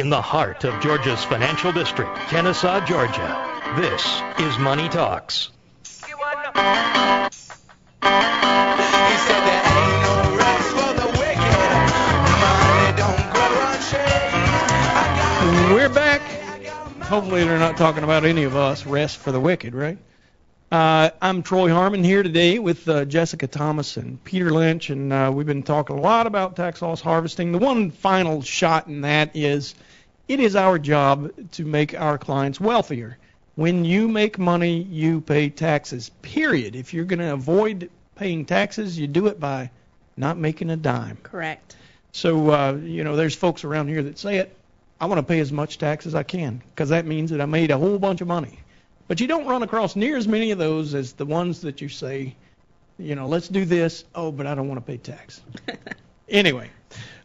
in the heart of Georgia's financial district, Kennesaw, Georgia. This is Money Talks. We're back. Hopefully, they're not talking about any of us. Rest for the wicked, right? Uh, I'm Troy Harmon here today with uh, Jessica Thomas and Peter Lynch, and uh, we've been talking a lot about tax loss harvesting. The one final shot in that is it is our job to make our clients wealthier. When you make money, you pay taxes, period. If you're going to avoid paying taxes, you do it by not making a dime. Correct. So, uh, you know, there's folks around here that say it. I want to pay as much tax as I can because that means that I made a whole bunch of money. But you don't run across near as many of those as the ones that you say, you know, let's do this. Oh, but I don't want to pay tax. anyway,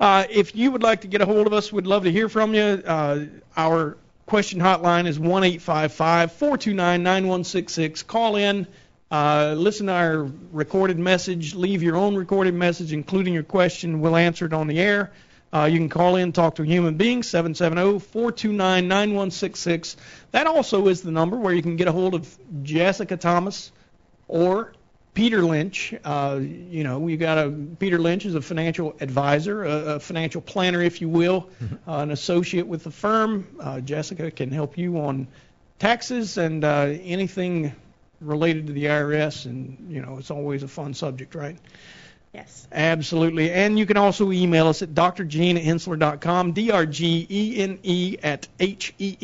uh, if you would like to get a hold of us, we'd love to hear from you. Uh, our question hotline is 1 855 429 9166. Call in. Uh, listen to our recorded message. Leave your own recorded message, including your question. We'll answer it on the air. Uh, you can call in, talk to a human being, 770-429-9166. That also is the number where you can get a hold of Jessica Thomas or Peter Lynch. Uh, you know, we got a Peter Lynch is a financial advisor, a, a financial planner, if you will, mm-hmm. uh, an associate with the firm. Uh, Jessica can help you on taxes and uh, anything related to the IRS, and you know, it's always a fun subject, right? Yes. Absolutely. And you can also email us at drgene at D-R-G-E-N-E at H-E-N-S-S-L-E-R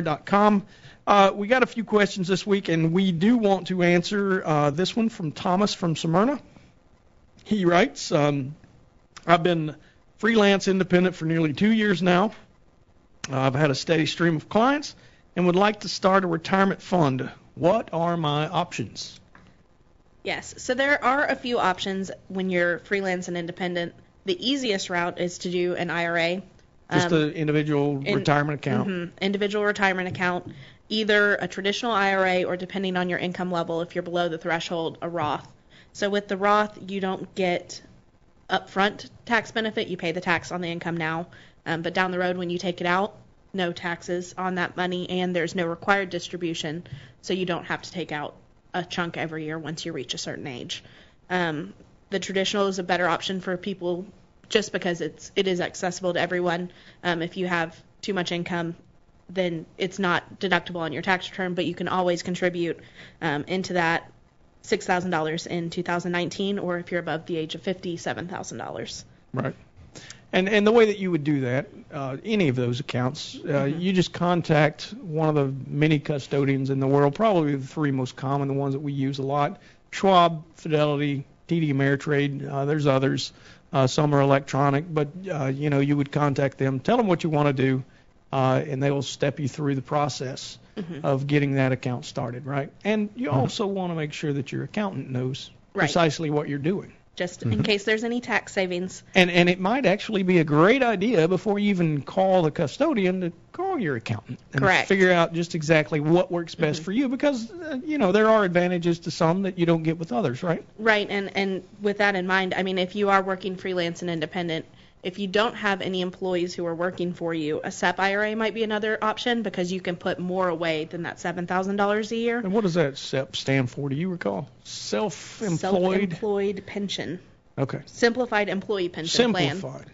dot com. Uh, we got a few questions this week, and we do want to answer uh, this one from Thomas from Smyrna. He writes, um, I've been freelance independent for nearly two years now. Uh, I've had a steady stream of clients and would like to start a retirement fund. What are my options? Yes. So there are a few options when you're freelance and independent. The easiest route is to do an IRA. Just um, an individual in, retirement account. Mm-hmm, individual retirement account, either a traditional IRA or depending on your income level, if you're below the threshold, a Roth. So with the Roth, you don't get upfront tax benefit. You pay the tax on the income now, um, but down the road when you take it out, no taxes on that money, and there's no required distribution, so you don't have to take out a chunk every year once you reach a certain age. Um, the traditional is a better option for people just because it's it is accessible to everyone. Um, if you have too much income, then it's not deductible on your tax return, but you can always contribute um, into that six thousand dollars in 2019, or if you're above the age of 50, seven thousand dollars. Right. And and the way that you would do that, uh, any of those accounts, uh, mm-hmm. you just contact one of the many custodians in the world, probably the three most common, the ones that we use a lot: Schwab, Fidelity, TD Ameritrade. Uh, there's others. Uh, some are electronic, but uh, you know you would contact them, tell them what you want to do, uh, and they will step you through the process mm-hmm. of getting that account started, right? And you mm-hmm. also want to make sure that your accountant knows right. precisely what you're doing just mm-hmm. in case there's any tax savings. And and it might actually be a great idea before you even call the custodian to call your accountant and Correct. figure out just exactly what works best mm-hmm. for you because uh, you know there are advantages to some that you don't get with others, right? Right, and and with that in mind, I mean if you are working freelance and independent, if you don't have any employees who are working for you, a SEP IRA might be another option because you can put more away than that $7,000 a year. And what does that SEP stand for? Do you recall? Self-employed. Self-employed pension. Okay. Simplified employee pension Simplified. plan.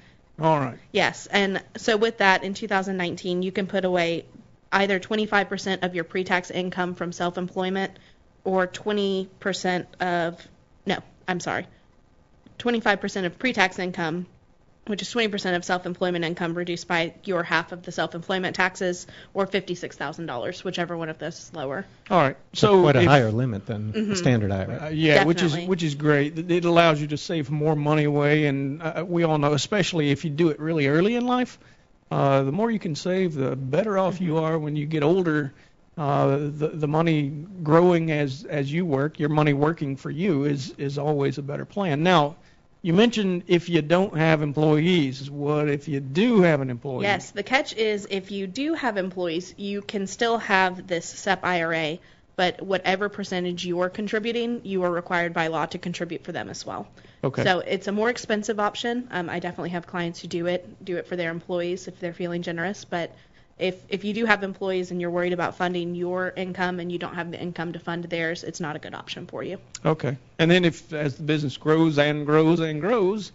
All right. Yes, and so with that, in 2019, you can put away either 25% of your pre-tax income from self-employment or 20% of no, I'm sorry, 25% of pre-tax income which is 20% of self-employment income reduced by your half of the self-employment taxes, or $56,000, whichever one of those is lower. All right. So quite a if, higher limit than mm-hmm. the standard IRA. Uh, yeah, Definitely. which is which is great. It allows you to save more money away, and uh, we all know, especially if you do it really early in life, uh, the more you can save, the better off mm-hmm. you are when you get older. Uh, the the money growing as as you work, your money working for you is is always a better plan. Now you mentioned if you don't have employees. What if you do have an employee? Yes, the catch is if you do have employees, you can still have this SEP IRA, but whatever percentage you're contributing, you are required by law to contribute for them as well. Okay. So it's a more expensive option. Um, I definitely have clients who do it, do it for their employees if they're feeling generous. But if if you do have employees and you're worried about funding your income and you don't have the income to fund theirs, it's not a good option for you. Okay. And then if as the business grows and grows and grows,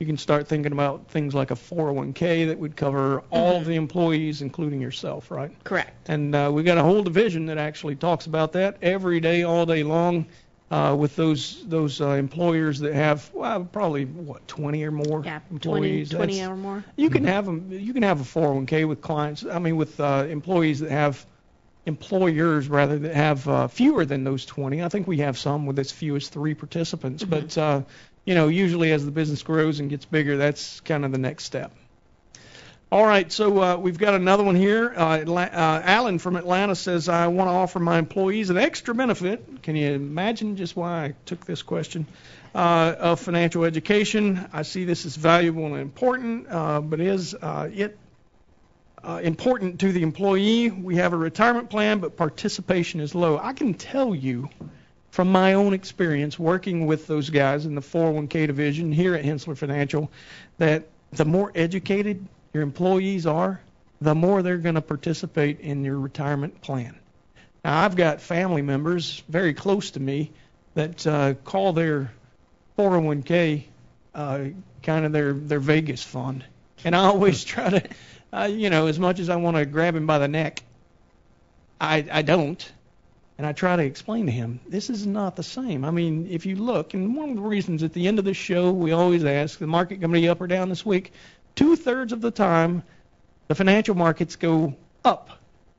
you can start thinking about things like a 401k that would cover all of the employees, including yourself, right? Correct. And uh, we got a whole division that actually talks about that every day, all day long, uh, with those those uh, employers that have well, probably what 20 or more Yeah, employees. 20 That's- or more. You can have them. You can have a 401k with clients. I mean, with uh, employees that have employers rather that have uh, fewer than those 20. I think we have some with as few as three participants. But uh, you know, usually as the business grows and gets bigger, that's kind of the next step. All right, so uh, we've got another one here. Uh, uh, Alan from Atlanta says, I want to offer my employees an extra benefit. Can you imagine just why I took this question? Uh, of financial education. I see this as valuable and important, uh, but is uh, it important to the employee? We have a retirement plan, but participation is low. I can tell you from my own experience working with those guys in the 401k division here at Henssler Financial that the more educated your employees are, the more they're going to participate in your retirement plan. Now, I've got family members very close to me that uh, call their 401k uh, kind of their their Vegas fund, and I always try to, uh, you know, as much as I want to grab him by the neck, I I don't, and I try to explain to him this is not the same. I mean, if you look, and one of the reasons at the end of the show we always ask the market going to be up or down this week. Two thirds of the time, the financial markets go up.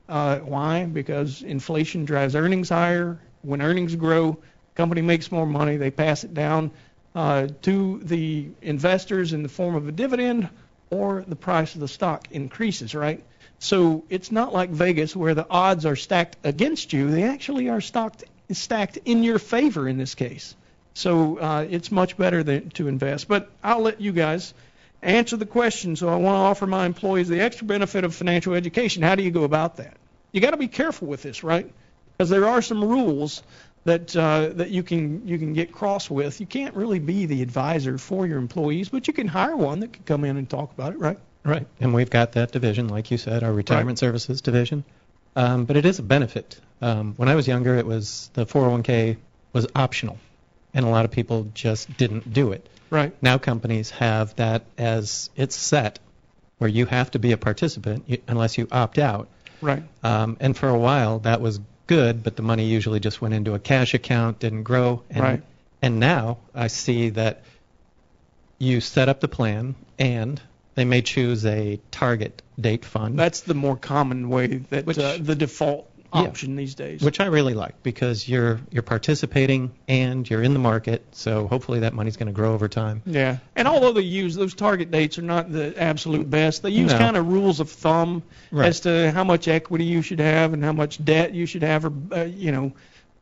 Uh, why? Because inflation drives earnings higher. When earnings grow, company makes more money. They pass it down uh, to the investors in the form of a dividend, or the price of the stock increases. Right. So it's not like Vegas where the odds are stacked against you. They actually are stocked, stacked in your favor in this case. So uh, it's much better than, to invest. But I'll let you guys answer the question. So I want to offer my employees the extra benefit of financial education. How do you go about that? You got to be careful with this, right? Because there are some rules that uh, that you can you can get cross with. You can't really be the advisor for your employees, but you can hire one that can come in and talk about it, right? Right. And we've got that division, like you said, our retirement services division. Um, but it is a benefit. Um, when I was younger, it was the 401k was optional, and a lot of people just didn't do it. Right. Now companies have that as it's set, where you have to be a participant unless you opt out. Right. Um, and for a while, that was good, but the money usually just went into a cash account, didn't grow. And, Right. And now I see that you set up the plan, and they may choose a target date fund, That's the more common way that Which- uh, the default Yeah. option these days. which I really like because you're you're participating and you're in the market. So hopefully that money's going to grow over time. Yeah, and although they use those target dates are not the absolute best, they use No. kind of rules of thumb Right. as to how much equity you should have and how much debt you should have, or uh, you know,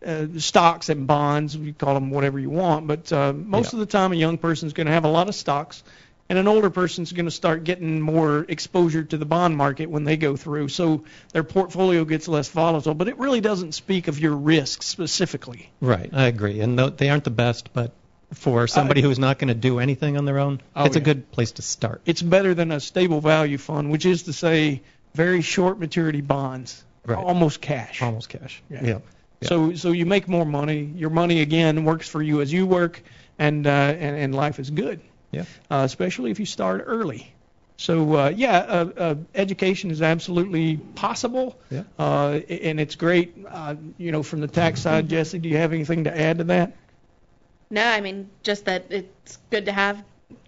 uh, stocks and bonds. You call them whatever you want, but uh, most Yeah. of the time a young person's going to have a lot of stocks, and an older person's going to start getting more exposure to the bond market when they go through. So their portfolio gets less volatile, but it really doesn't speak of your risk specifically. Right, I agree. And they aren't the best, but for somebody who's not going to do anything on their own, Oh, it's a good place to start. it's better than a stable value fund, which is to say very short maturity bonds, Right. almost cash. Almost cash. Yeah. yeah. Yeah. So so you make more money. Your money again works for you as you work, and uh, and, and life is good, Yeah. uh, especially if you start early. So uh, yeah, uh, uh, education is absolutely possible, Yeah. uh, and it's great. Uh, you know, from the tax side, Jesse, do you have anything to add to that? No, I mean just that it's good to have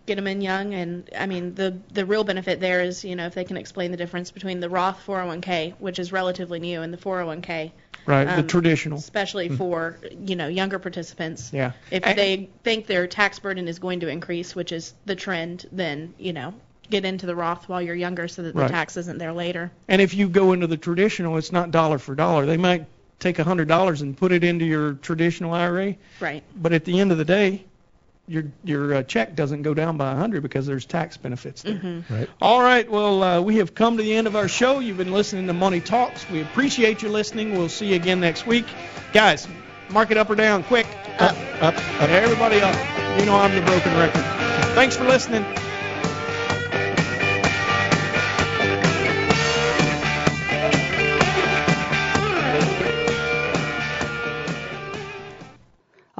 get them in young, and I mean the the real benefit there is you know if they can explain the difference between the Roth 401k, which is relatively new, and the 401k, Right, the Um, traditional. especially for you know younger participants. Yeah. If And- they think their tax burden is going to increase, which is the trend, then you know get into the Roth while you're younger so that the Right. tax isn't there later. And if you go into the traditional, it's not dollar for dollar. They might take a hundred dollars and put it into your traditional IRA, Right. but at the end of the day, your your uh, check doesn't go down by 100 because there's tax benefits there. Mm-hmm. Right. All right. Well, uh, we have come to the end of our show. You've been listening to Money Talks. We appreciate your listening. We'll see you again next week, guys. Mark it up or down, quick. Up, up, up. Everybody up. You know I'm the broken record. Thanks for listening.